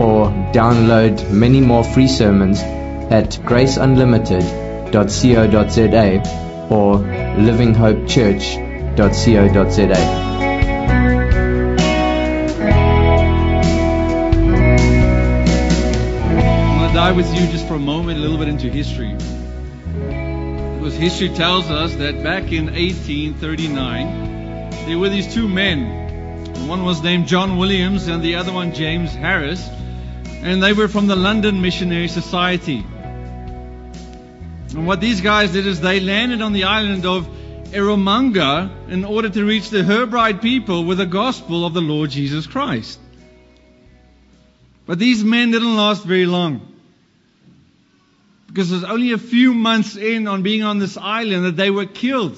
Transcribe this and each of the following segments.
or download many more free sermons at graceunlimited.co.za or livinghopechurch.co.za. Dive with you just for a moment, a little bit into history. Because history tells us that back in 1839, there were these two men. One was named John Williams and the other one James Harris. And they were from the London Missionary Society. And what these guys did is they landed on the island of Eromanga in order to reach the Hebride people with the gospel of the Lord Jesus Christ. But these men didn't last very long. Because it was only a few months in on being on this island that they were killed.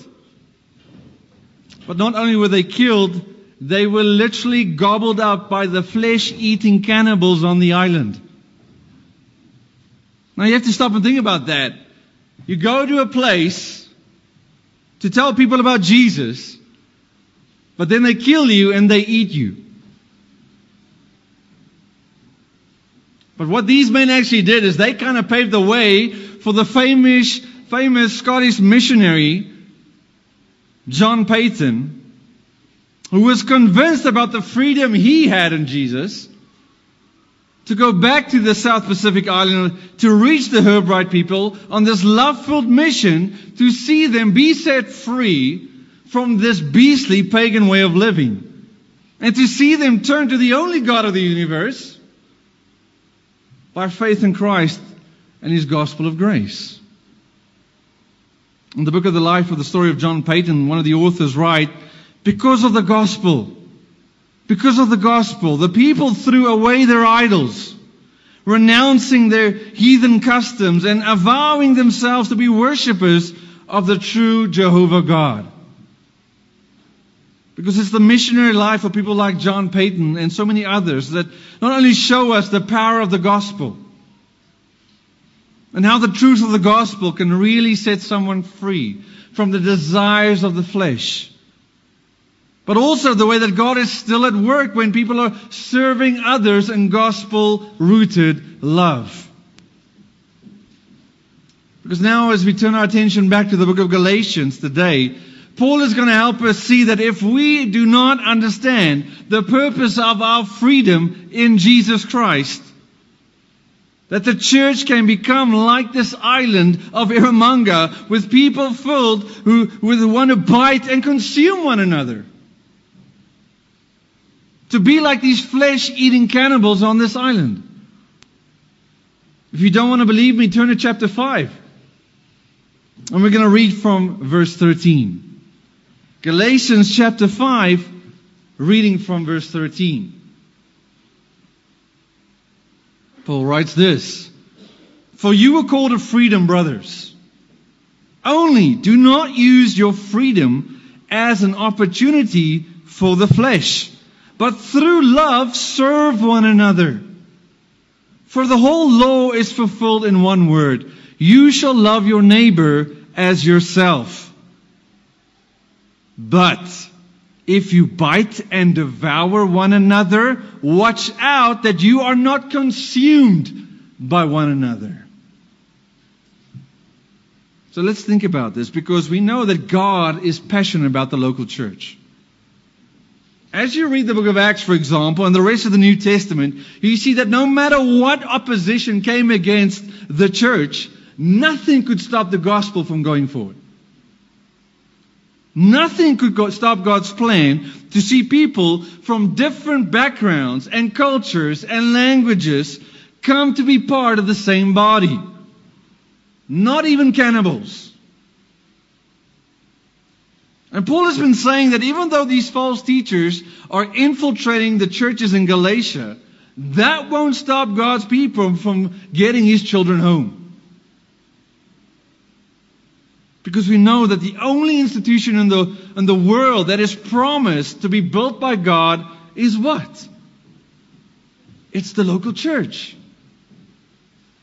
But not only were they killed, they were literally gobbled up by the flesh eating cannibals on the island. Now you have to stop and think about that. You go to a place to tell people about Jesus, but then they kill you and they eat you. But what these men actually did is they kind of paved the way for the famous, famous Scottish missionary, John Paton, who was convinced about the freedom he had in Jesus to go back to the South Pacific Island to reach the Hebride people on this love-filled mission to see them be set free from this beastly pagan way of living. And to see them turn to the only God of the universe by faith in Christ and His gospel of grace. In the book of the life of the story of John Paton, one of the authors write, because of the gospel, because of the gospel, the people threw away their idols, renouncing their heathen customs and avowing themselves to be worshippers of the true Jehovah God. Because it's the missionary life of people like John Paton and so many others that not only show us the power of the gospel and how the truth of the gospel can really set someone free from the desires of the flesh, but also the way that God is still at work when people are serving others in gospel rooted love. Because now, as we turn our attention back to the book of Galatians today, Paul is going to help us see that if we do not understand the purpose of our freedom in Jesus Christ, that the church can become like this island of Eromanga with people filled who, who want to bite and consume one another. To be like these flesh eating cannibals on this island. If you don't want to believe me, turn to chapter 5. And we're going to read from verse 13. Galatians chapter 5, reading from verse 13. Paul writes this For you were called to freedom, brothers. Only do not use your freedom as an opportunity for the flesh, but through love serve one another. For the whole law is fulfilled in one word you shall love your neighbor as yourself. But if you bite and devour one another, watch out that you are not consumed by one another. So let's think about this because we know that God is passionate about the local church. As you read the book of Acts, for example, and the rest of the New Testament, you see that no matter what opposition came against the church, nothing could stop the gospel from going forward. Nothing could stop God's plan to see people from different backgrounds and cultures and languages come to be part of the same body. Not even cannibals. And Paul has been saying that even though these false teachers are infiltrating the churches in Galatia, that won't stop God's people from getting his children home. Because we know that the only institution in the, in the world that is promised to be built by God is what? It's the local church.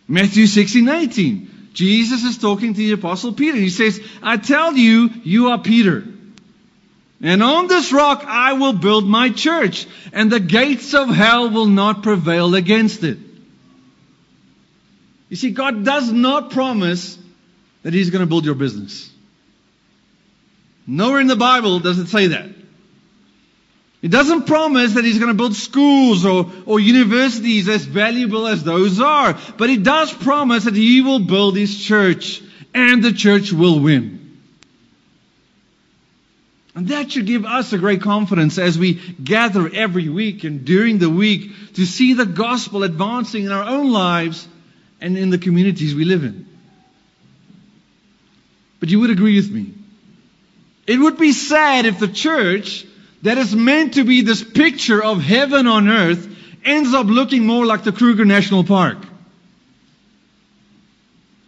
Matthew 16, 19. Jesus is talking to the apostle Peter. He says, I tell you, you are Peter. And on this rock I will build my church, and the gates of hell will not prevail against it. You see, God does not promise that He's going to build your business. Nowhere in the Bible does it say that. It doesn't promise that He's going to build schools or, or universities as valuable as those are. But He does promise that He will build His church, and the church will win. And that should give us a great confidence as we gather every week and during the week to see the gospel advancing in our own lives and in the communities we live in. But you would agree with me. It would be sad if the church that is meant to be this picture of heaven on earth ends up looking more like the Kruger National Park.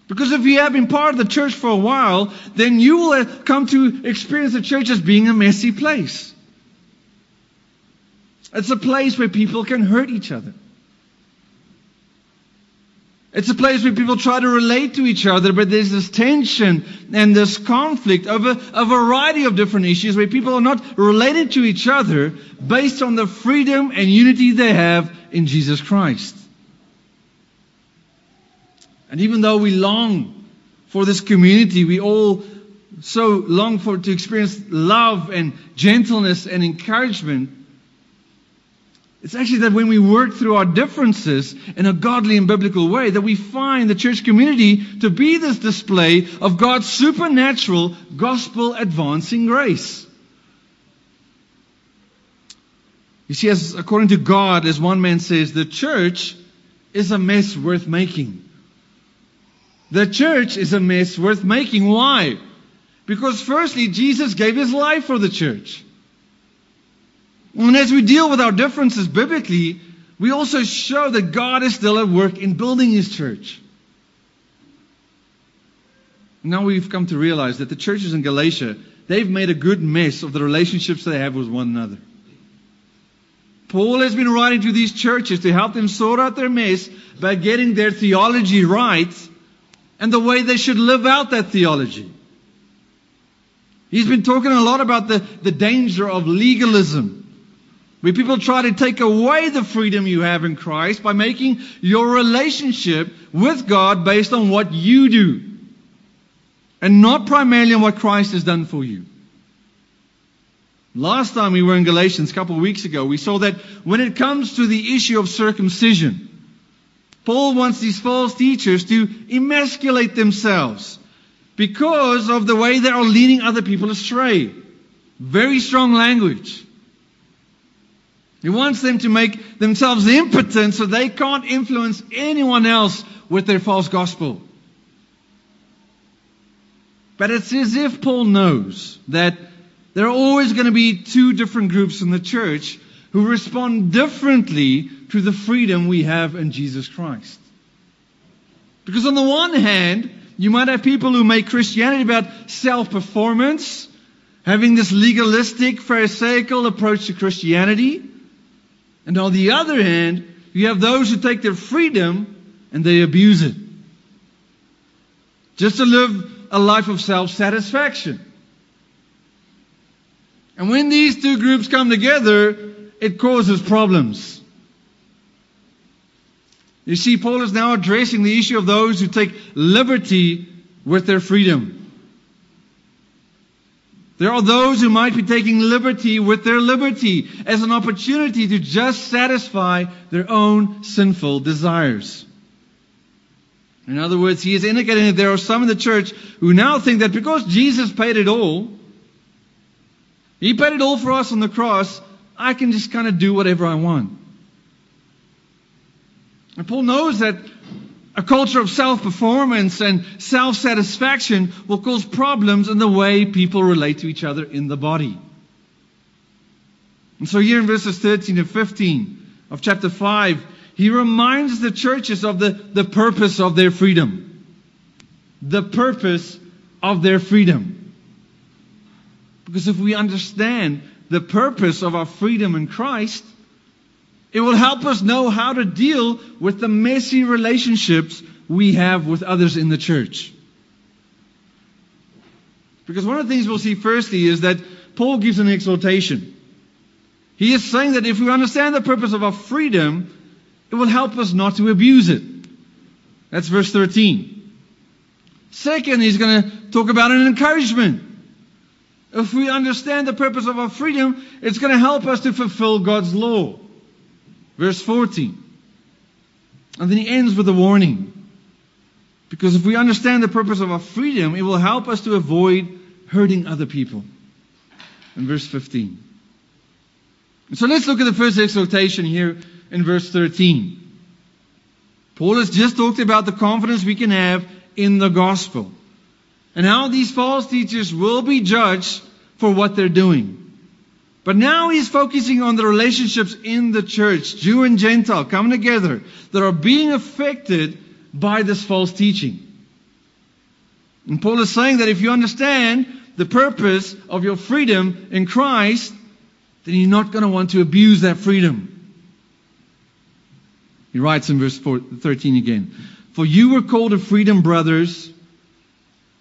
Because if you have been part of the church for a while, then you will come to experience the church as being a messy place. It's a place where people can hurt each other. It's a place where people try to relate to each other, but there's this tension and this conflict over a variety of different issues where people are not related to each other based on the freedom and unity they have in Jesus Christ. And even though we long for this community, we all so long for to experience love and gentleness and encouragement. It's actually that when we work through our differences in a godly and biblical way, that we find the church community to be this display of God's supernatural gospel advancing grace. You see, as according to God, as one man says, the church is a mess worth making. The church is a mess worth making. Why? Because firstly, Jesus gave his life for the church. And as we deal with our differences biblically, we also show that God is still at work in building His church. Now we've come to realize that the churches in Galatia, they've made a good mess of the relationships they have with one another. Paul has been writing to these churches to help them sort out their mess by getting their theology right and the way they should live out that theology. He's been talking a lot about the, the danger of legalism where people try to take away the freedom you have in Christ by making your relationship with God based on what you do. And not primarily on what Christ has done for you. Last time we were in Galatians, a couple of weeks ago, we saw that when it comes to the issue of circumcision, Paul wants these false teachers to emasculate themselves because of the way they are leading other people astray. Very strong language. He wants them to make themselves impotent so they can't influence anyone else with their false gospel. But it's as if Paul knows that there are always going to be two different groups in the church who respond differently to the freedom we have in Jesus Christ. Because on the one hand, you might have people who make Christianity about self-performance, having this legalistic, pharisaical approach to Christianity. And on the other hand, you have those who take their freedom and they abuse it. Just to live a life of self-satisfaction. And when these two groups come together, it causes problems. You see, Paul is now addressing the issue of those who take liberty with their freedom. There are those who might be taking liberty with their liberty as an opportunity to just satisfy their own sinful desires. In other words, he is indicating that there are some in the church who now think that because Jesus paid it all, he paid it all for us on the cross, I can just kind of do whatever I want. And Paul knows that a culture of self-performance and self-satisfaction will cause problems in the way people relate to each other in the body. And so here in verses 13 and 15 of chapter 5, he reminds the churches of the, the purpose of their freedom. The purpose of their freedom. Because if we understand the purpose of our freedom in Christ, it will help us know how to deal with the messy relationships we have with others in the church. Because one of the things we'll see firstly is that Paul gives an exhortation. He is saying that if we understand the purpose of our freedom, it will help us not to abuse it. That's verse 13. Second, he's going to talk about an encouragement. If we understand the purpose of our freedom, it's going to help us to fulfill God's law. Verse 14. And then he ends with a warning. Because if we understand the purpose of our freedom, it will help us to avoid hurting other people. In verse 15. So let's look at the first exhortation here in verse 13. Paul has just talked about the confidence we can have in the gospel and how these false teachers will be judged for what they're doing. But now he's focusing on the relationships in the church, Jew and Gentile coming together, that are being affected by this false teaching. And Paul is saying that if you understand the purpose of your freedom in Christ, then you're not going to want to abuse that freedom. He writes in verse 13 again, For you were called to freedom, brothers.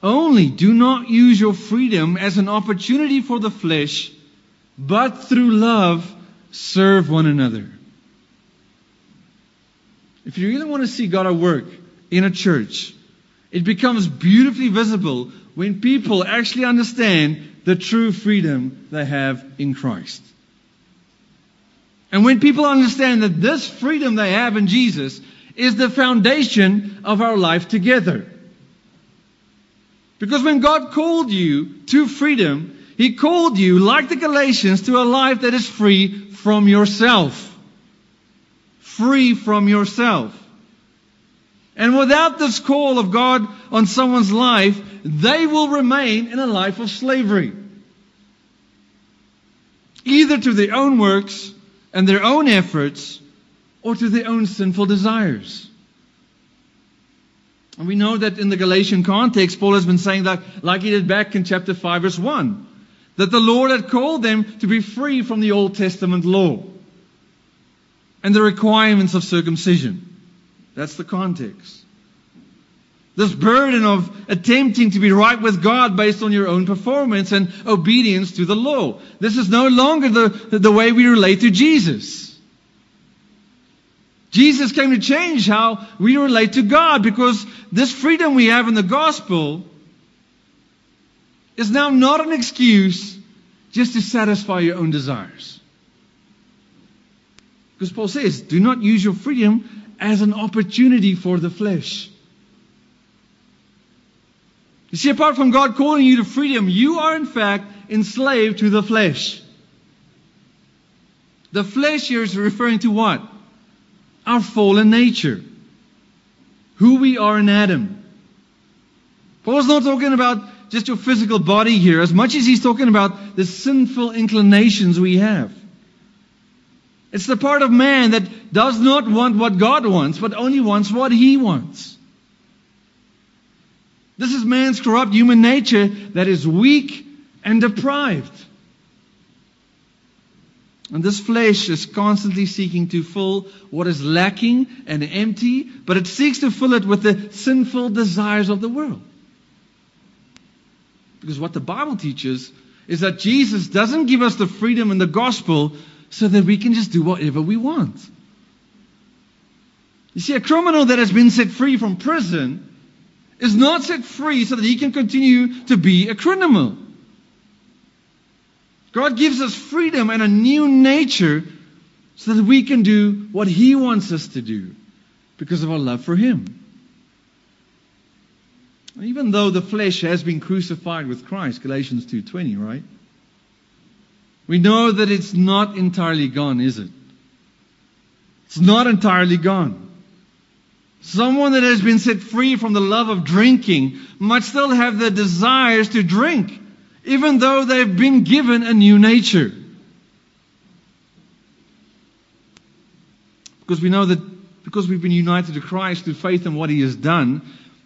Only do not use your freedom as an opportunity for the flesh, but through love serve one another. If you really want to see God at work, in a church, it becomes beautifully visible when people actually understand the true freedom they have in Christ. And when people understand that this freedom they have in Jesus is the foundation of our life together. Because when God called you to freedom, He called you, like the Galatians, to a life that is free from yourself. Free from yourself. And without this call of God on someone's life, they will remain in a life of slavery. Either to their own works and their own efforts, or to their own sinful desires. And we know that in the Galatian context, Paul has been saying that, like he did back in chapter 5, verse 1, that the Lord had called them to be free from the Old Testament law and the requirements of circumcision. That's the context. This burden of attempting to be right with God based on your own performance and obedience to the law. This is no longer the, the way we relate to Jesus. Jesus came to change how we relate to God because this freedom we have in the gospel is now not an excuse just to satisfy your own desires. Because Paul says, do not use your freedom as an opportunity for the flesh. You see, apart from God calling you to freedom, you are in fact enslaved to the flesh. The flesh here is referring to what? Our fallen nature. Who we are in Adam. Paul's not talking about just your physical body here, as much as he's talking about the sinful inclinations we have. It's the part of man that does not want what God wants, but only wants what he wants. This is man's corrupt human nature that is weak and deprived. And this flesh is constantly seeking to fill what is lacking and empty, but it seeks to fill it with the sinful desires of the world. Because what the Bible teaches is that Jesus doesn't give us the freedom in the gospel so that we can just do whatever we want. You see, a criminal that has been set free from prison is not set free so that he can continue to be a criminal. God gives us freedom and a new nature so that we can do what he wants us to do because of our love for him. Even though the flesh has been crucified with Christ, Galatians 2:20, right? We know that it's not entirely gone, is it? It's not entirely gone. Someone that has been set free from the love of drinking might still have the desires to drink, even though they've been given a new nature. Because we know that because we've been united to Christ through faith in what He has done,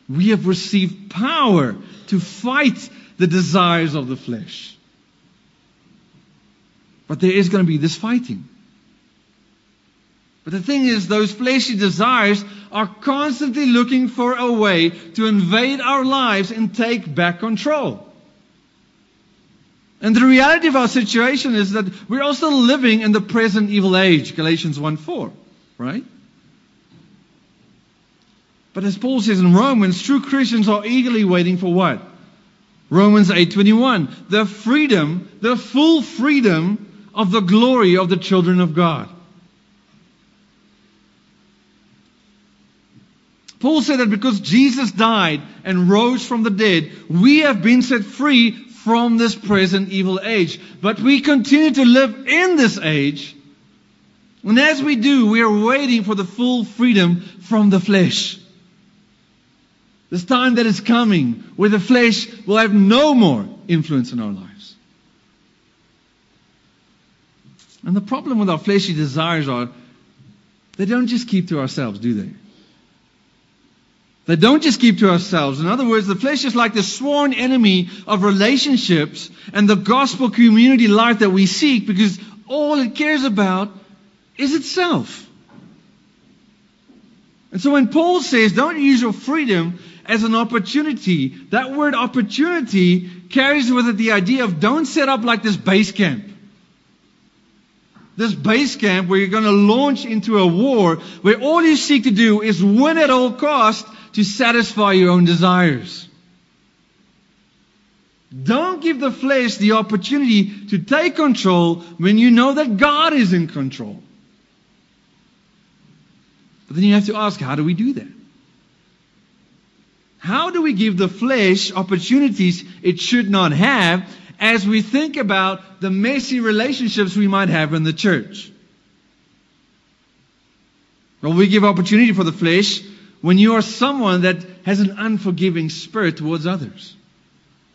we have received power to fight the desires of the flesh. But there is going to be this fighting. But the thing is, those fleshly desires are constantly looking for a way to invade our lives and take back control. And the reality of our situation is that we're also living in the present evil age, Galatians 1 4, right? But as Paul says in Romans, true Christians are eagerly waiting for what? Romans 8:21, the freedom, the full freedom of the glory of the children of God. Paul said that because Jesus died and rose from the dead, we have been set free from this present evil age. But we continue to live in this age. And as we do, we are waiting for the full freedom from the flesh. This time that is coming where the flesh will have no more influence in our lives. And the problem with our fleshly desires are they don't just keep to ourselves, do they? They don't just keep to ourselves. In other words, the flesh is like the sworn enemy of relationships and the gospel community life that we seek because all it cares about is itself. And so when Paul says, don't use your freedom as an opportunity, that word opportunity carries with it the idea of don't set up like this base camp. This base camp where you're going to launch into a war where all you seek to do is win at all costs to satisfy your own desires. Don't give the flesh the opportunity to take control when you know that God is in control. But then you have to ask, how do we do that? How do we give the flesh opportunities it should not have as we think about the messy relationships we might have in the church? Well, we give opportunity for the flesh when you are someone that has an unforgiving spirit towards others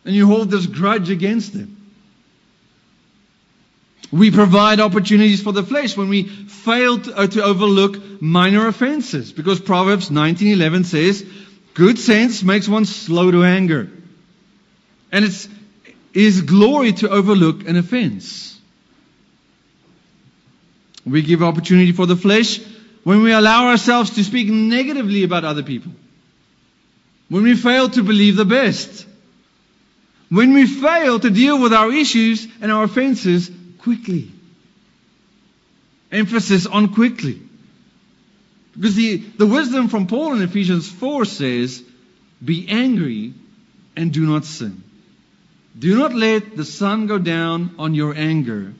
and you hold this grudge against them. We provide opportunities for the flesh when we fail to, uh, to overlook minor offenses because Proverbs 19:11 says, "Good sense makes one slow to anger." And it's is glory to overlook an offense. We give opportunity for the flesh when we allow ourselves to speak negatively about other people, when we fail to believe the best, when we fail to deal with our issues and our offenses quickly. Emphasis on quickly. Because the, the wisdom from Paul in Ephesians 4 says, Be angry and do not sin. Do not let the sun go down on your anger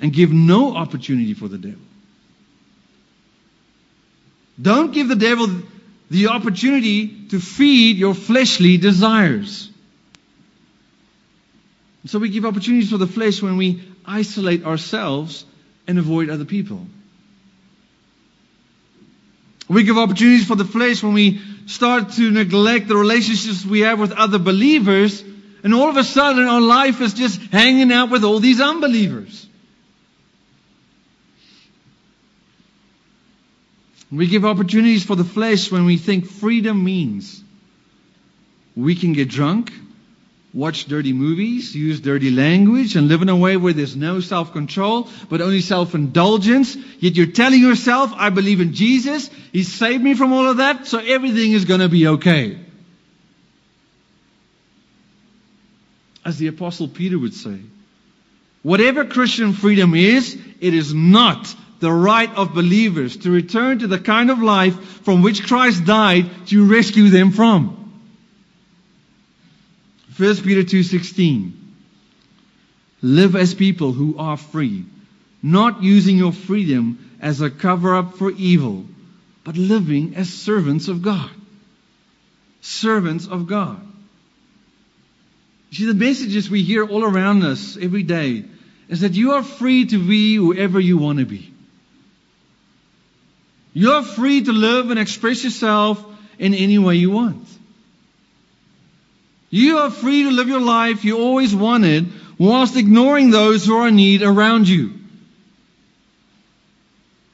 and give no opportunity for the devil. Don't give the devil the opportunity to feed your fleshly desires. So we give opportunities for the flesh when we isolate ourselves and avoid other people. We give opportunities for the flesh when we start to neglect the relationships we have with other believers, and all of a sudden our life is just hanging out with all these unbelievers. We give opportunities for the flesh when we think freedom means we can get drunk, watch dirty movies, use dirty language, and live in a way where there's no self control, but only self indulgence. Yet you're telling yourself, I believe in Jesus, He saved me from all of that, so everything is going to be okay. As the Apostle Peter would say, whatever Christian freedom is, it is not the right of believers to return to the kind of life from which Christ died to rescue them from. 1 Peter 2:16 Live as people who are free, not using your freedom as a cover up for evil, but living as servants of God. Servants of God. See, the messages we hear all around us every day is that you are free to be whoever you want to be. You're free to live and express yourself in any way you want. You are free to live your life you always wanted whilst ignoring those who are in need around you.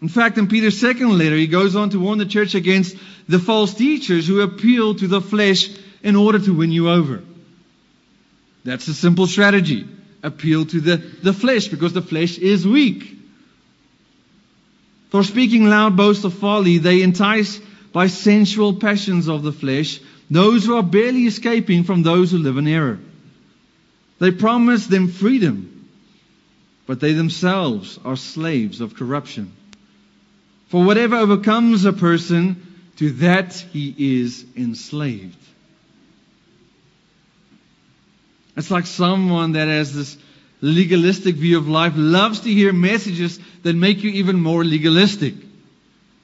In fact, in Peter's second letter, he goes on to warn the church against the false teachers who appeal to the flesh in order to win you over. That's a simple strategy. Appeal to the, the flesh because the flesh is weak. For speaking loud boasts of folly, they entice by sensual passions of the flesh those who are barely escaping from those who live in error. They promise them freedom, but they themselves are slaves of corruption. For whatever overcomes a person, to that he is enslaved. It's like someone that has this legalistic view of life loves to hear messages that make you even more legalistic.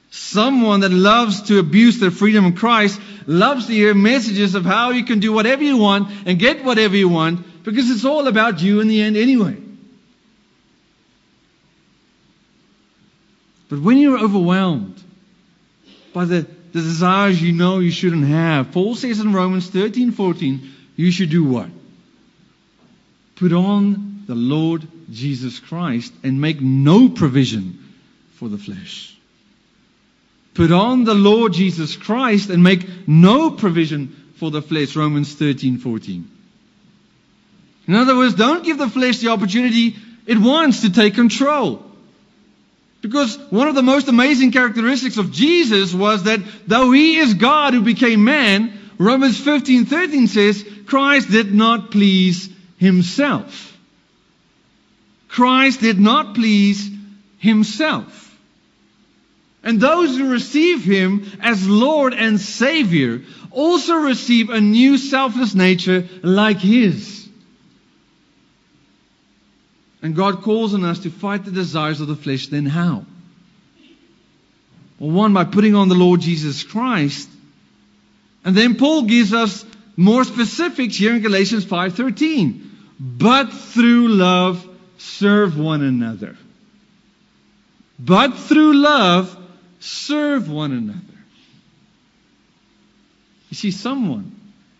Someone that loves to abuse their freedom in Christ loves to hear messages of how you can do whatever you want and get whatever you want because it's all about you in the end anyway. But when you're overwhelmed by the, the desires you know you shouldn't have, Paul says in Romans 13, 14, you should do what? Put on the Lord Jesus Christ and make no provision for the flesh. Put on the Lord Jesus Christ and make no provision for the flesh. Romans 13, 14. In other words, don't give the flesh the opportunity it wants to take control. Because one of the most amazing characteristics of Jesus was that though he is God who became man, Romans 15, 13 says, Christ did not please himself. Christ did not please himself. And those who receive him as Lord and Savior also receive a new selfless nature like his. And God calls on us to fight the desires of the flesh, then how? Well, one, by putting on the Lord Jesus Christ. And then Paul gives us more specifics here in Galatians 5:13 but through love serve one another. But through love serve one another. You see, someone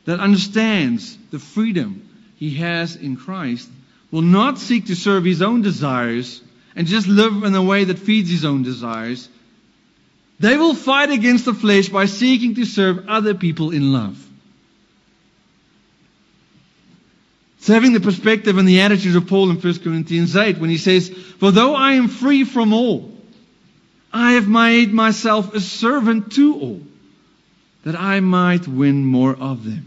that understands the freedom he has in Christ will not seek to serve his own desires and just live in a way that feeds his own desires. They will fight against the flesh by seeking to serve other people in love. It's having the perspective and the attitude of Paul in 1 Corinthians 8 when he says, For though I am free from all, I have made myself a servant to all, that I might win more of them.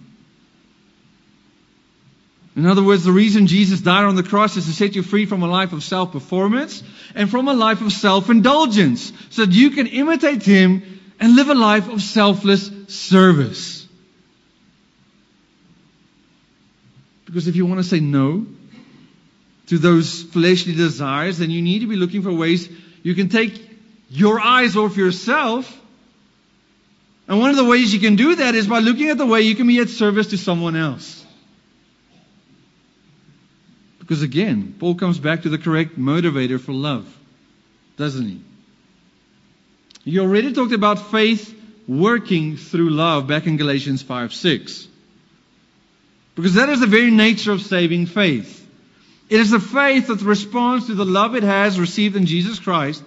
In other words, the reason Jesus died on the cross is to set you free from a life of self performance and from a life of self indulgence, so that you can imitate Him and live a life of selfless service. Because if you want to say no to those fleshly desires, then you need to be looking for ways you can take your eyes off yourself. And one of the ways you can do that is by looking at the way you can be at service to someone else. Because again, Paul comes back to the correct motivator for love, doesn't he? He already talked about faith working through love back in Galatians 5 6. Because that is the very nature of saving faith. It is the faith that responds to the love it has received in Jesus Christ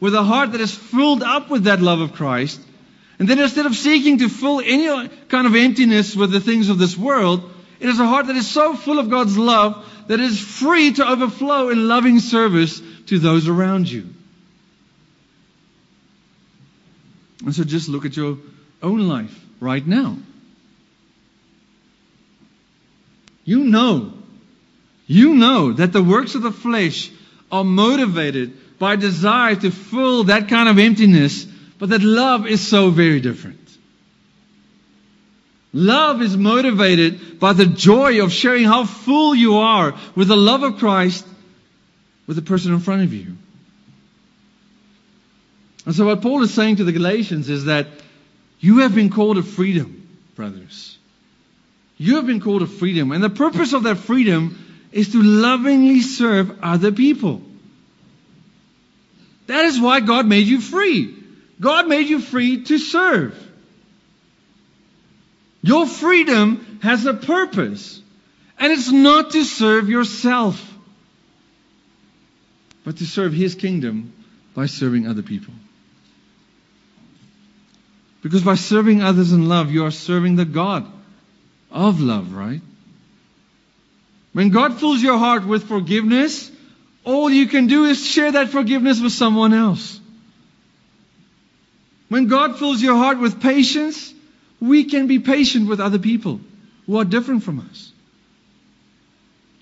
with a heart that is filled up with that love of Christ. And then instead of seeking to fill any kind of emptiness with the things of this world, it is a heart that is so full of God's love that it is free to overflow in loving service to those around you. And so just look at your own life right now. You know, you know that the works of the flesh are motivated by desire to fill that kind of emptiness, but that love is so very different. Love is motivated by the joy of sharing how full you are with the love of Christ with the person in front of you. And so what Paul is saying to the Galatians is that you have been called to freedom, brothers. You have been called to freedom. And the purpose of that freedom is to lovingly serve other people. That is why God made you free. God made you free to serve. Your freedom has a purpose. And it's not to serve yourself, but to serve His kingdom by serving other people. Because by serving others in love, you are serving the God of love, right? When God fills your heart with forgiveness, all you can do is share that forgiveness with someone else. When God fills your heart with patience, we can be patient with other people who are different from us.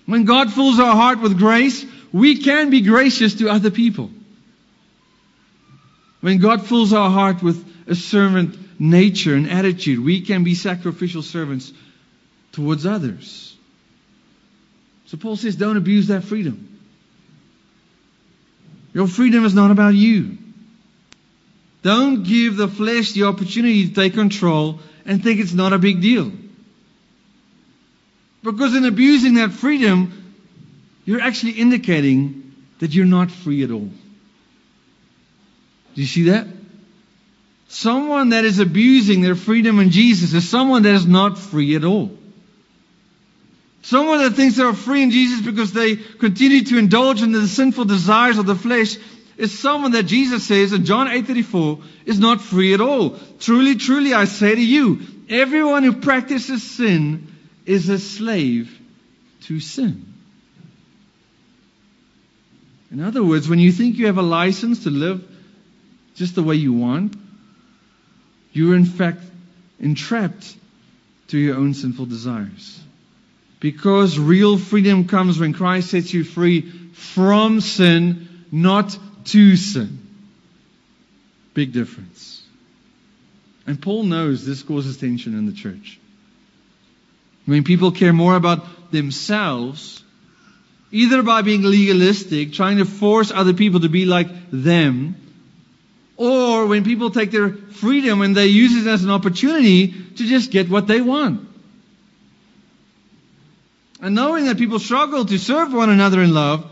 When God fills our heart with grace, we can be gracious to other people. When God fills our heart with a servant nature and attitude, we can be sacrificial servants towards others. So Paul says, don't abuse that freedom. Your freedom is not about you. Don't give the flesh the opportunity to take control and think it's not a big deal. Because in abusing that freedom, you're actually indicating that you're not free at all. Do you see that? Someone that is abusing their freedom in Jesus is someone that is not free at all. Someone that thinks they are free in Jesus because they continue to indulge in the sinful desires of the flesh is someone that Jesus says in John 8:34 is not free at all. Truly, truly I say to you, everyone who practices sin is a slave to sin. In other words, when you think you have a license to live just the way you want, you're in fact entrapped to your own sinful desires. Because real freedom comes when Christ sets you free from sin, not to sin. Big difference. And Paul knows this causes tension in the church. When people care more about themselves, either by being legalistic, trying to force other people to be like them, or when people take their freedom and they use it as an opportunity to just get what they want. And knowing that people struggle to serve one another in love,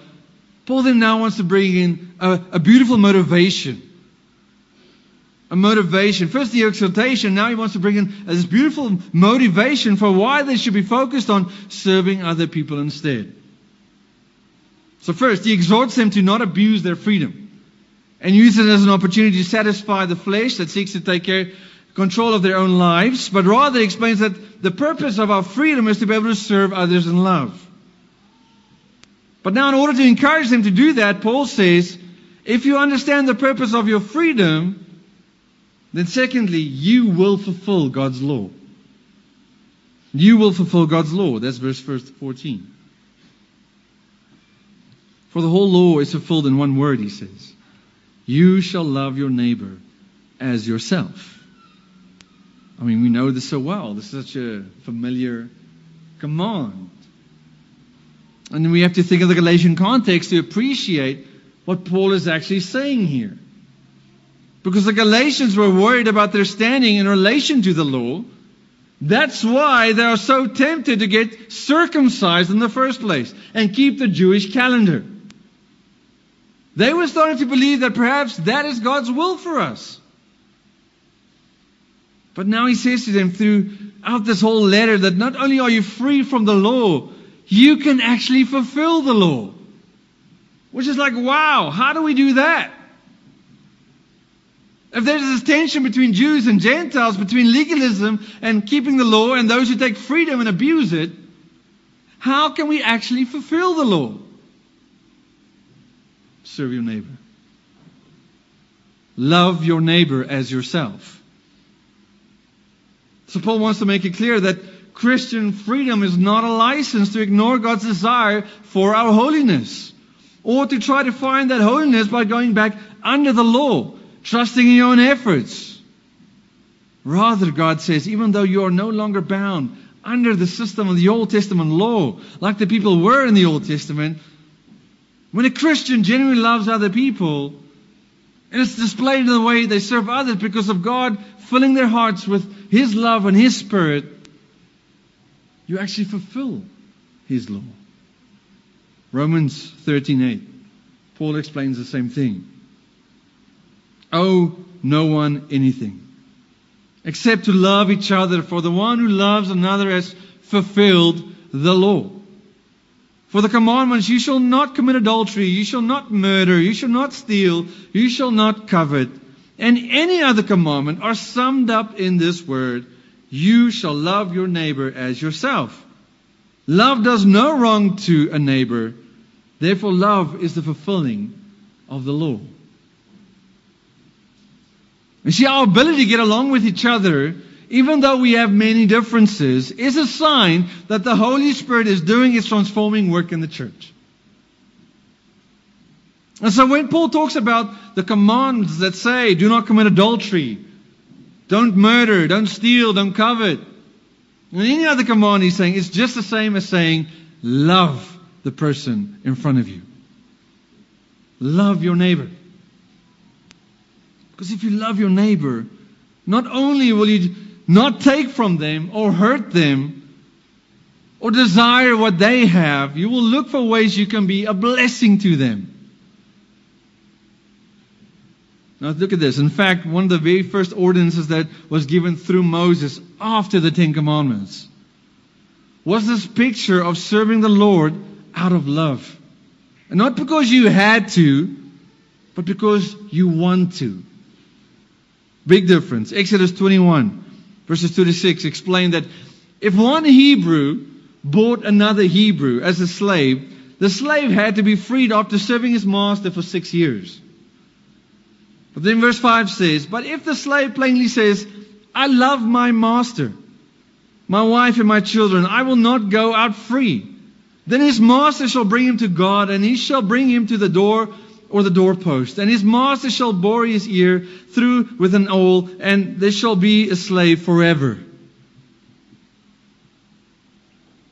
Paul then now wants to bring in a, a beautiful motivation. A motivation. First the exhortation, now he wants to bring in this beautiful motivation for why they should be focused on serving other people instead. So first, he exhorts them to not abuse their freedom and use it as an opportunity to satisfy the flesh that seeks to take care, control of their own lives, but rather explains that the purpose of our freedom is to be able to serve others in love. But now, in order to encourage them to do that, Paul says, if you understand the purpose of your freedom, then secondly, you will fulfill God's law. You will fulfill God's law. That's verse 14. For the whole law is fulfilled in one word, he says. You shall love your neighbor as yourself. I mean, we know this so well. This is such a familiar command. And we have to think of the Galatian context to appreciate what Paul is actually saying here. Because the Galatians were worried about their standing in relation to the law. That's why they are so tempted to get circumcised in the first place and keep the Jewish calendar. They were starting to believe that perhaps that is God's will for us. But now he says to them throughout this whole letter that not only are you free from the law, you can actually fulfill the law. Which is like, wow, how do we do that? If there's this tension between Jews and Gentiles, between legalism and keeping the law and those who take freedom and abuse it, how can we actually fulfill the law? serve your neighbor. Love your neighbor as yourself. So Paul wants to make it clear that Christian freedom is not a license to ignore God's desire for our holiness or to try to find that holiness by going back under the law, trusting in your own efforts. Rather, God says, even though you are no longer bound under the system of the Old Testament law, like the people were in the Old Testament, when a Christian genuinely loves other people, and it's displayed in the way they serve others because of God filling their hearts with His love and His Spirit, you actually fulfill His law. Romans 13:8. Paul explains the same thing. Owe no one anything except to love each other, for the one who loves another has fulfilled the law. For the commandments, you shall not commit adultery, you shall not murder, you shall not steal, you shall not covet, and any other commandment are summed up in this word, you shall love your neighbor as yourself. Love does no wrong to a neighbor. Therefore, love is the fulfilling of the law. You see, our ability to get along with each other, even though we have many differences, is a sign that the Holy Spirit is doing its transforming work in the church. And so when Paul talks about the commands that say, do not commit adultery, don't murder, don't steal, don't covet, and any other command he's saying, it's just the same as saying, love the person in front of you. Love your neighbor. Because if you love your neighbor, not only will you not take from them or hurt them or desire what they have, you will look for ways you can be a blessing to them. Now look at this. In fact, one of the very first ordinances that was given through Moses after the Ten Commandments was this picture of serving the Lord out of love. And not because you had to, but because you want to. Big difference. Exodus 21, verses 2 to 6 explain that if one Hebrew bought another Hebrew as a slave, the slave had to be freed after serving his master for six years. But then verse 5 says, But if the slave plainly says, I love my master, my wife and my children, I will not go out free. Then his master shall bring him to God, and he shall bring him to the door or the doorpost. And his master shall bore his ear through with an awl, and they shall be a slave forever.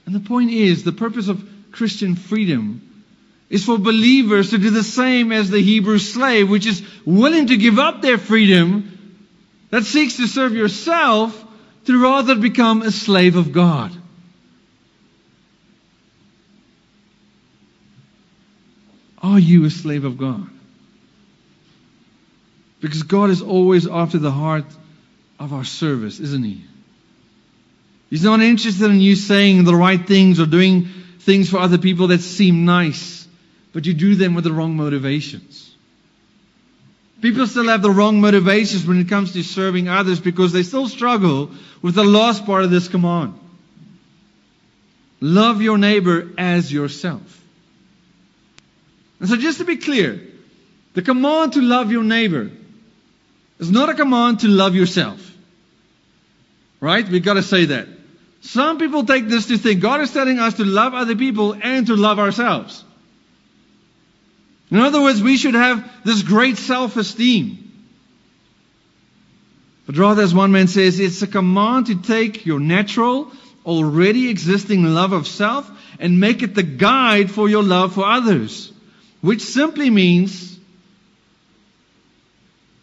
And the point is, the purpose of Christian freedom is for believers to do the same as the Hebrew slave, which is willing to give up their freedom, that seeks to serve yourself, to rather become a slave of God. Are you a slave of God? Because God is always after the heart of our service, isn't He? He's not interested in you saying the right things or doing things for other people that seem nice, but you do them with the wrong motivations. People still have the wrong motivations when it comes to serving others because they still struggle with the last part of this command. Love your neighbor as yourself. And so, just to be clear, the command to love your neighbor is not a command to love yourself. Right? We've got to say that. Some people take this to think God is telling us to love other people and to love ourselves. In other words, we should have this great self esteem. But rather, as one man says, it's a command to take your natural, already existing love of self and make it the guide for your love for others which simply means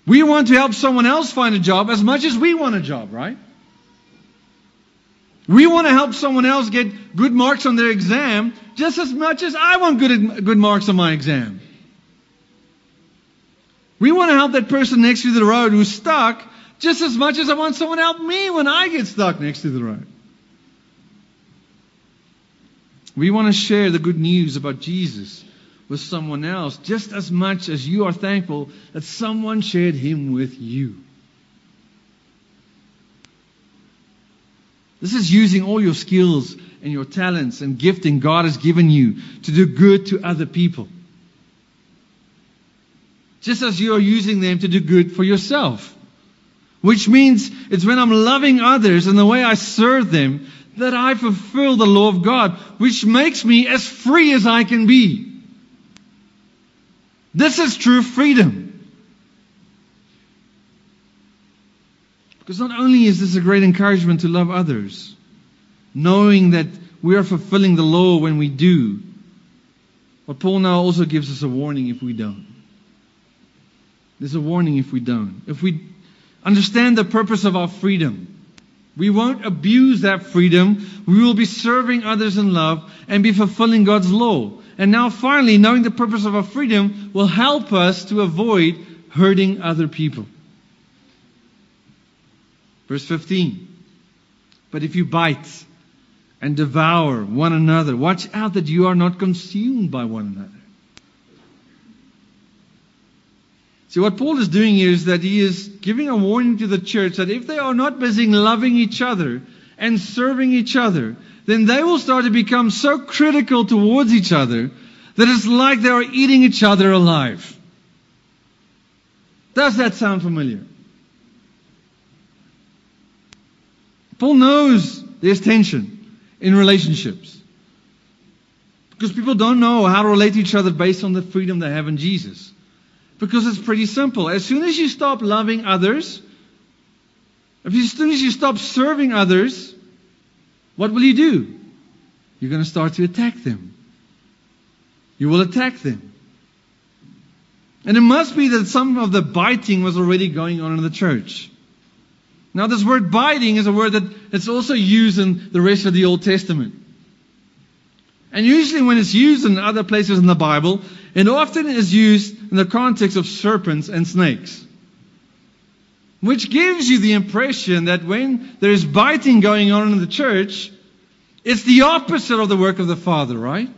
we want to help someone else find a job as much as we want a job, right? We want to help someone else get good marks on their exam just as much as I want good, good marks on my exam. We want to help that person next to the road who's stuck just as much as I want someone to help me when I get stuck next to the road. We want to share the good news about Jesus with someone else just as much as you are thankful that someone shared him with you. This is using all your skills and your talents and gifting God has given you to do good to other people. Just as you are using them to do good for yourself. Which means it's when I'm loving others and the way I serve them that I fulfill the law of God, which makes me as free as I can be. This is true freedom. Because not only is this a great encouragement to love others, knowing that we are fulfilling the law when we do, but Paul now also gives us a warning if we don't. There's a warning if we don't. If we understand the purpose of our freedom, we won't abuse that freedom. We will be serving others in love and be fulfilling God's law. And now finally, knowing the purpose of our freedom will help us to avoid hurting other people. Verse 15. But if you bite and devour one another. Watch out that you are not consumed by one another. See, what Paul is doing here is that he is giving a warning to the church that if they are not busy loving each other and serving each other, then they will start to become so critical towards each other that it's like they are eating each other alive. Does that sound familiar? Paul knows there's tension in relationships. Because people don't know how to relate to each other based on the freedom they have in Jesus. Because it's pretty simple. As soon as you stop loving others, as soon as you stop serving others, what will you do? You're going to start to attack them. You will attack them. And it must be that some of the biting was already going on in the church. Now, this word biting is a word that it's also used in the rest of the Old Testament. And usually, when it's used in other places in the Bible, it often is used in the context of serpents and snakes. Which gives you the impression that when there's biting going on in the church, it's the opposite of the work of the Father, right?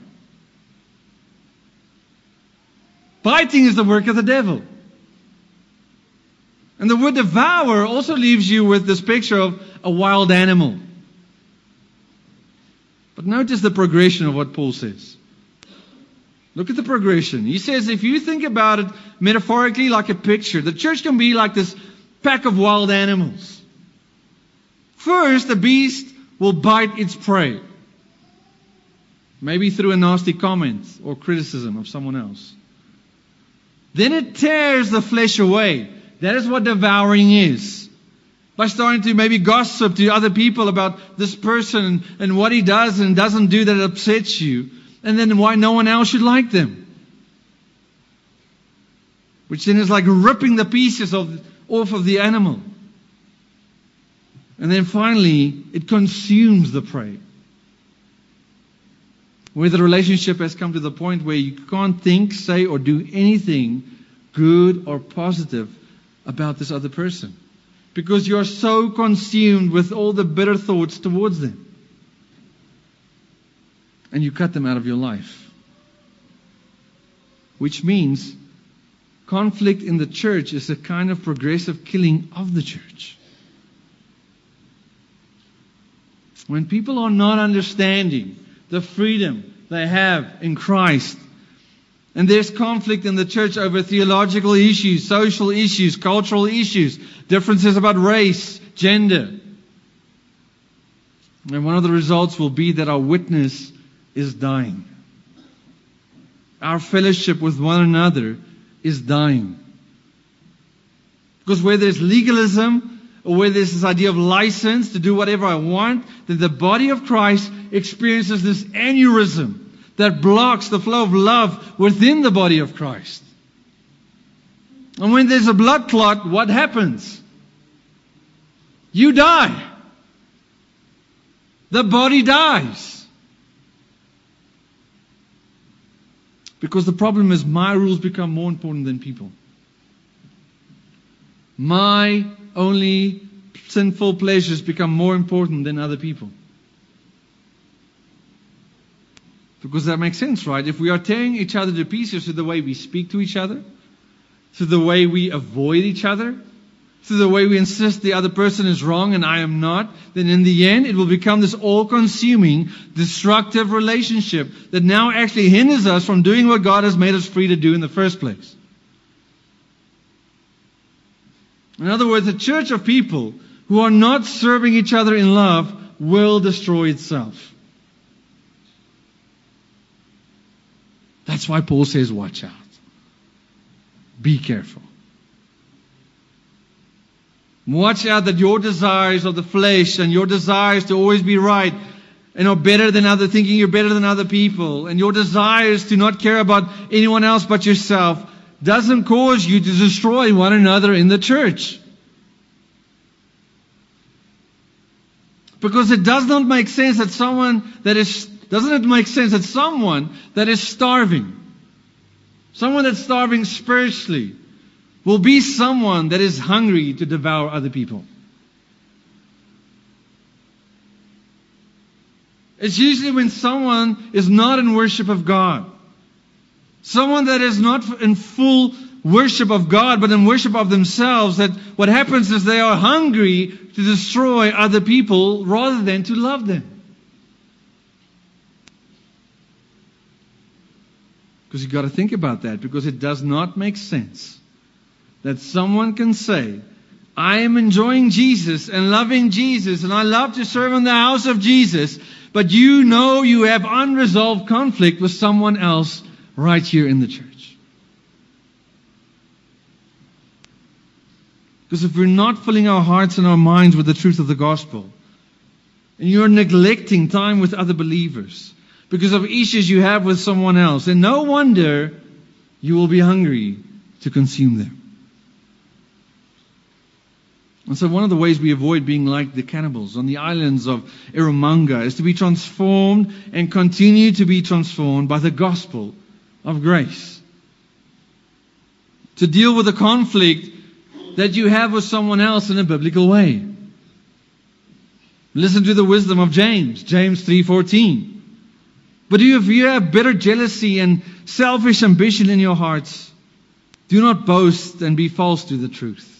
Biting is the work of the devil. And the word devour also leaves you with this picture of a wild animal. But notice the progression of what Paul says. Look at the progression. He says, if you think about it metaphorically like a picture, the church can be like this pack of wild animals. First, the beast will bite its prey. Maybe through a nasty comment or criticism of someone else. Then it tears the flesh away. That is what devouring is. By starting to maybe gossip to other people about this person and what he does and doesn't do that upsets you. And then why no one else should like them. Which then is like ripping the pieces of, off of the animal. And then finally, it consumes the prey. Where the relationship has come to the point where you can't think, say, or do anything good or positive about this other person. Because you're so consumed with all the bitter thoughts towards them. And you cut them out of your life. Which means conflict in the church is a kind of progressive killing of the church. When people are not understanding the freedom they have in Christ, and there's conflict in the church over theological issues, social issues, cultural issues, differences about race, gender. And one of the results will be that our witness is dying. Our fellowship with one another is dying. Because where there's legalism, or where there's this idea of license to do whatever I want, then the body of Christ experiences this aneurysm that blocks the flow of love within the body of Christ. And when there's a blood clot, what happens? You die. The body dies. Because the problem is my rules become more important than people. My only sinful pleasures become more important than other people. Because that makes sense, right? If we are tearing each other to pieces through the way we speak to each other, through the way we avoid each other, through the way we insist the other person is wrong and I am not, then in the end it will become this all-consuming, destructive relationship that now actually hinders us from doing what God has made us free to do in the first place. In other words, a church of people who are not serving each other in love will destroy itself. That's why Paul says, watch out. Be careful. Watch out that your desires of the flesh and your desires to always be right and are better than other, thinking you're better than other people, and your desires to not care about anyone else but yourself doesn't cause you to destroy one another in the church. Because it does not make sense that someone that is doesn't it make sense that someone that is starving, someone that's starving spiritually, will be someone that is hungry to devour other people? It's usually when someone is not in worship of God. Someone that is not in full worship of God, but in worship of themselves, that what happens is they are hungry to destroy other people rather than to love them. Because you've got to think about that, because it does not make sense that someone can say, I am enjoying Jesus and loving Jesus, and I love to serve in the house of Jesus, but you know you have unresolved conflict with someone else right here in the church. Because if we're not filling our hearts and our minds with the truth of the gospel, and you're neglecting time with other believers because of issues you have with someone else, then no wonder you will be hungry to consume them. And so, one of the ways we avoid being like the cannibals on the islands of Erromanga is to be transformed and continue to be transformed by the gospel of grace. To deal with the conflict that you have with someone else in a biblical way. Listen to the wisdom of James, James 3:14. But if you have bitter jealousy and selfish ambition in your hearts, do not boast and be false to the truth.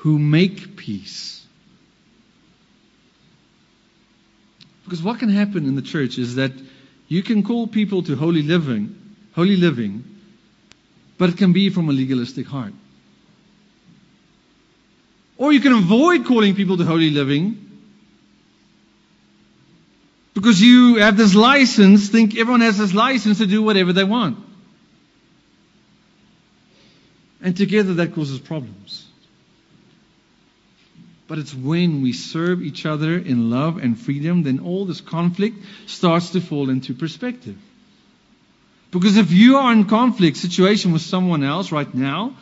who make peace. Because what can happen in the church is that you can call people to holy living, holy living, but it can be from a legalistic heart. Or you can avoid calling people to holy living because you have this license, think everyone has this license to do whatever they want. And together that causes problems. But it's when we serve each other in love and freedom, then all this conflict starts to fall into perspective. Because if you are in conflict situation with someone else right now,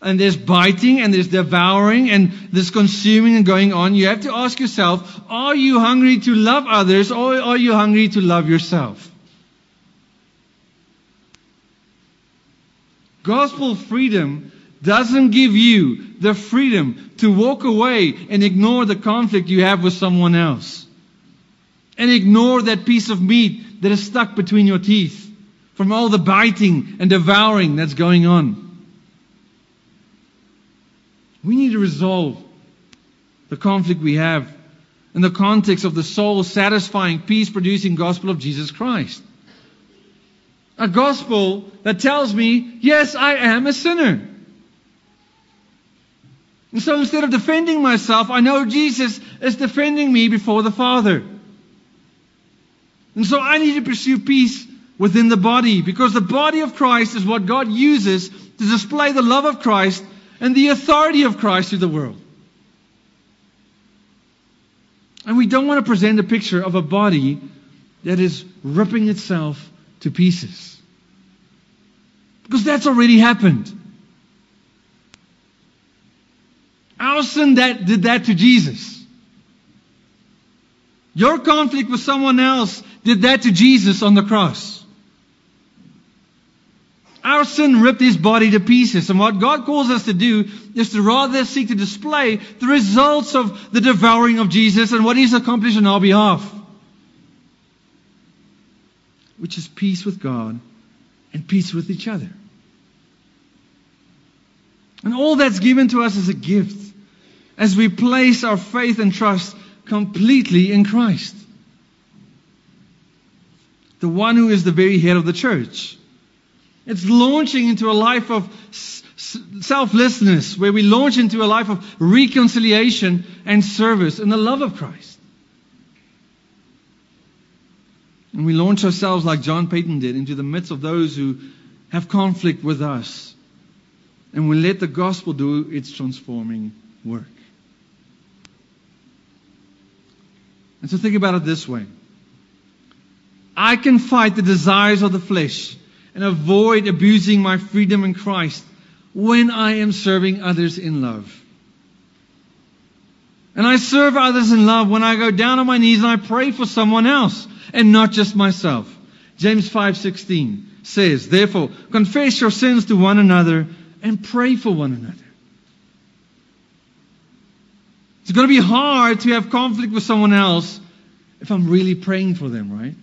and there's biting and there's devouring and there's consuming and going on, you have to ask yourself, are you hungry to love others or are you hungry to love yourself? Gospel freedom doesn't give you the freedom to walk away and ignore the conflict you have with someone else. And ignore that piece of meat that is stuck between your teeth from all the biting and devouring that's going on. We need to resolve the conflict we have in the context of the soul satisfying, peace producing gospel of Jesus Christ. A gospel that tells me, yes, I am a sinner. And so instead of defending myself, I know Jesus is defending me before the Father. And so I need to pursue peace within the body because the body of Christ is what God uses to display the love of Christ and the authority of Christ to the world. And we don't want to present a picture of a body that is ripping itself to pieces. Because that's already happened. Our sin that did that to Jesus. Your conflict with someone else did that to Jesus on the cross. Our sin ripped his body to pieces. And what God calls us to do is to rather seek to display the results of the devouring of Jesus and what he's accomplished on our behalf. Which is peace with God and peace with each other. And all that's given to us is a gift as we place our faith and trust completely in Christ. The one who is the very head of the church. It's launching into a life of selflessness, where we launch into a life of reconciliation and service in the love of Christ. And we launch ourselves like John Paton did into the midst of those who have conflict with us. And we let the gospel do its transforming work. And so think about it this way I can fight the desires of the flesh and avoid abusing my freedom in Christ when I am serving others in love. And I serve others in love when I go down on my knees and I pray for someone else and not just myself. James 5:16 says, "Therefore, confess your sins to one another and pray for one another." It's going to be hard to have conflict with someone else if I'm really praying for them, right?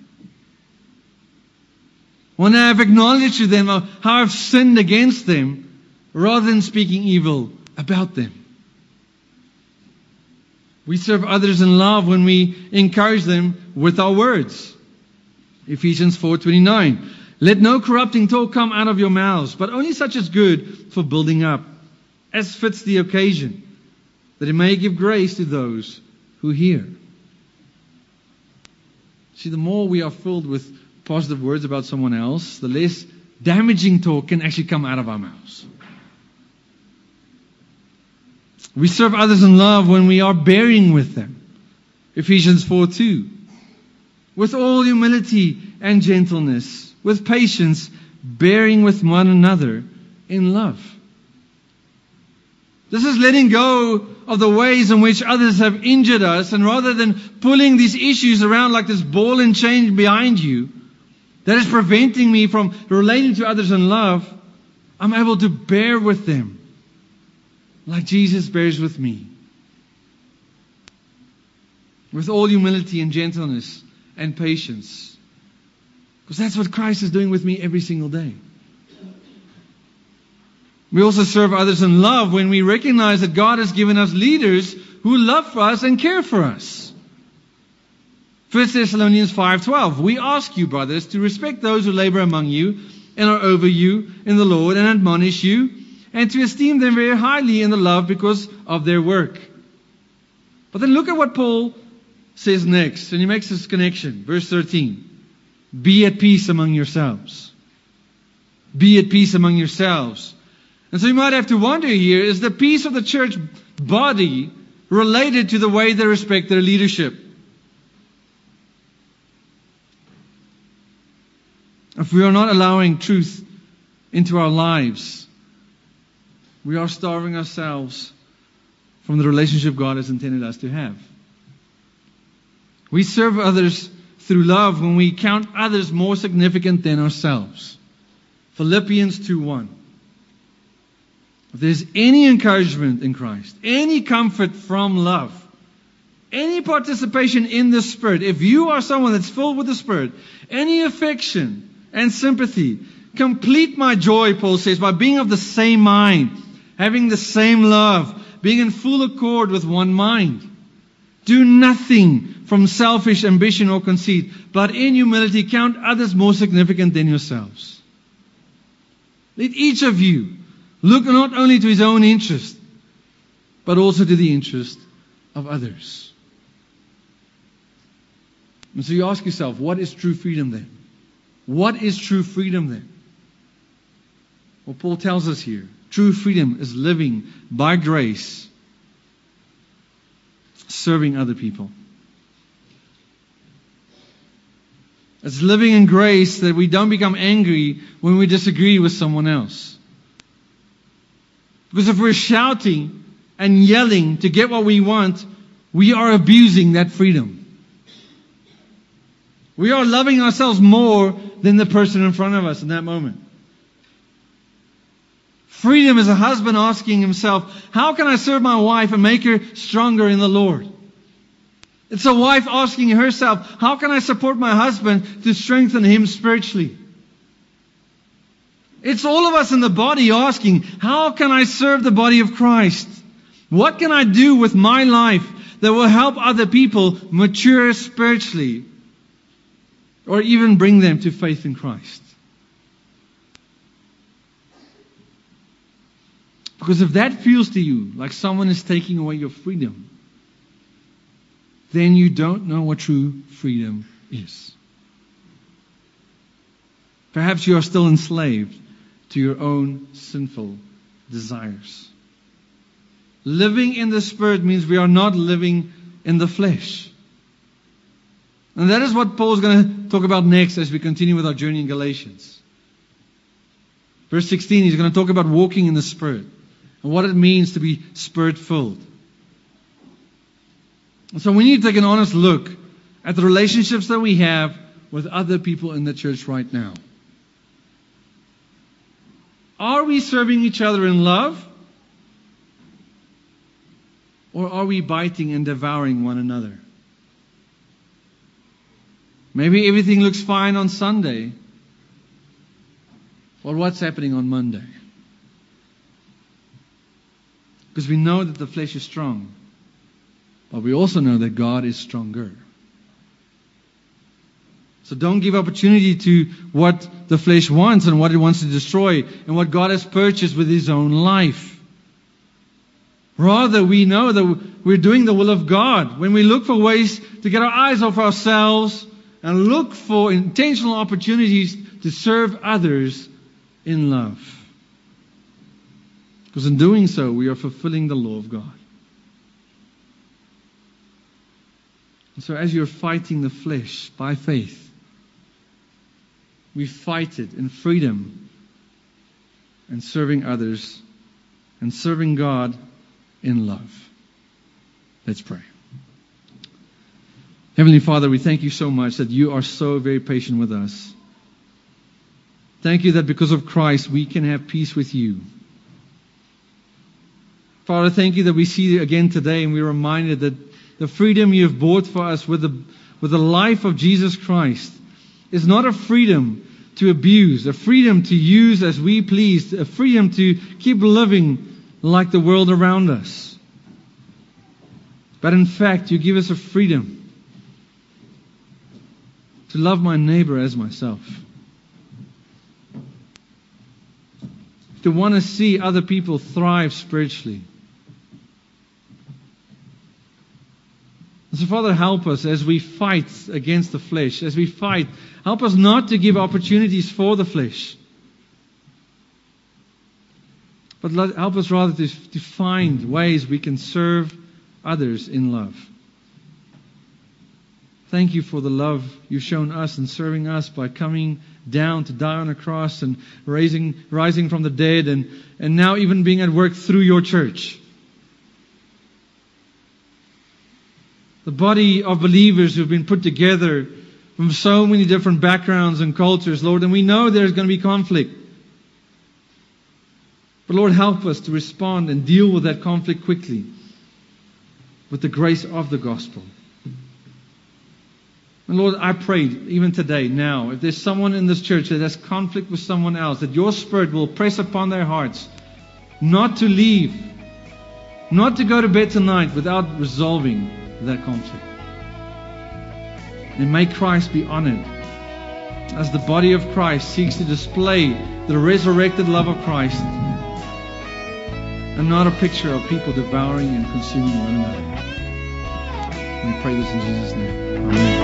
When I have acknowledged to them uh, how I've sinned against them rather than speaking evil about them. We serve others in love when we encourage them with our words. Ephesians 4:29. Let no corrupting talk come out of your mouths, but only such as good for building up, as fits the occasion, that it may give grace to those who hear. See, the more we are filled with positive words about someone else, the less damaging talk can actually come out of our mouths. We serve others in love when we are bearing with them. Ephesians 4 2. With all humility and gentleness, with patience, bearing with one another in love. This is letting go of the ways in which others have injured us, and rather than pulling these issues around like this ball and chain behind you that is preventing me from relating to others in love, I'm able to bear with them like Jesus bears with me. With all humility and gentleness and patience. Because that's what Christ is doing with me every single day. We also serve others in love when we recognize that God has given us leaders who love for us and care for us. 1 Thessalonians 5:12 We ask you brothers to respect those who labor among you and are over you in the Lord and admonish you and to esteem them very highly in the love because of their work. But then look at what Paul says next, and he makes this connection. Verse 13. Be at peace among yourselves. Be at peace among yourselves. And so you might have to wonder here, is the peace of the church body related to the way they respect their leadership? If we are not allowing truth into our lives, we are starving ourselves from the relationship God has intended us to have. We serve others through love when we count others more significant than ourselves. Philippians 2:1. If there's any encouragement in Christ, any comfort from love, any participation in the Spirit, if you are someone that's filled with the Spirit, any affection and sympathy, complete my joy, Paul says, by being of the same mind having the same love, being in full accord with one mind. Do nothing from selfish ambition or conceit, but in humility count others more significant than yourselves. Let each of you look not only to his own interest, but also to the interest of others. And so you ask yourself, what is true freedom then? What is true freedom then? Well, Paul tells us here True freedom is living by grace, serving other people. It's living in grace that we don't become angry when we disagree with someone else. Because if we're shouting and yelling to get what we want, we are abusing that freedom. We are loving ourselves more than the person in front of us in that moment. Freedom is a husband asking himself, how can I serve my wife and make her stronger in the Lord? It's a wife asking herself, how can I support my husband to strengthen him spiritually? It's all of us in the body asking, how can I serve the body of Christ? What can I do with my life that will help other people mature spiritually or even bring them to faith in Christ? Because if that feels to you like someone is taking away your freedom, then you don't know what true freedom is. Perhaps you are still enslaved to your own sinful desires. Living in the Spirit means we are not living in the flesh. And that is what Paul is going to talk about next as we continue with our journey in Galatians. Verse 16, he's going to talk about walking in the Spirit and what it means to be Spirit filled. So we need to take an honest look at the relationships that we have with other people in the church right now. Are we serving each other in love? Or are we biting and devouring one another? Maybe everything looks fine on Sunday. Well, what's happening on Monday? Because we know that the flesh is strong, but we also know that God is stronger. So don't give opportunity to what the flesh wants and what it wants to destroy and what God has purchased with His own life. Rather, we know that we're doing the will of God. When we look for ways to get our eyes off ourselves and look for intentional opportunities to serve others in love. Because in doing so, we are fulfilling the law of God. And so, as you're fighting the flesh by faith, we fight it in freedom and serving others and serving God in love. Let's pray. Heavenly Father, we thank you so much that you are so very patient with us. Thank you that because of Christ we can have peace with you. Father, thank you that we see again today and we're reminded that the freedom you have bought for us with the, with the life of Jesus Christ is not a freedom to abuse, a freedom to use as we please, a freedom to keep living like the world around us. But in fact, you give us a freedom to love my neighbor as myself. To want to see other people thrive spiritually. So, Father, help us as we fight against the flesh, as we fight. Help us not to give opportunities for the flesh. But help us rather to, to find ways we can serve others in love. Thank you for the love you've shown us and serving us by coming down to die on a cross and raising, rising from the dead and, and now even being at work through your church. The body of believers who've been put together from so many different backgrounds and cultures, Lord, and we know there's going to be conflict. But Lord, help us to respond and deal with that conflict quickly with the grace of the gospel. And Lord, I pray even today, now, if there's someone in this church that has conflict with someone else, that your Spirit will press upon their hearts not to leave, not to go to bed tonight without resolving that conflict. And may Christ be honored as the body of Christ seeks to display the resurrected love of Christ and not a picture of people devouring and consuming one another. We pray this in Jesus' name. Amen.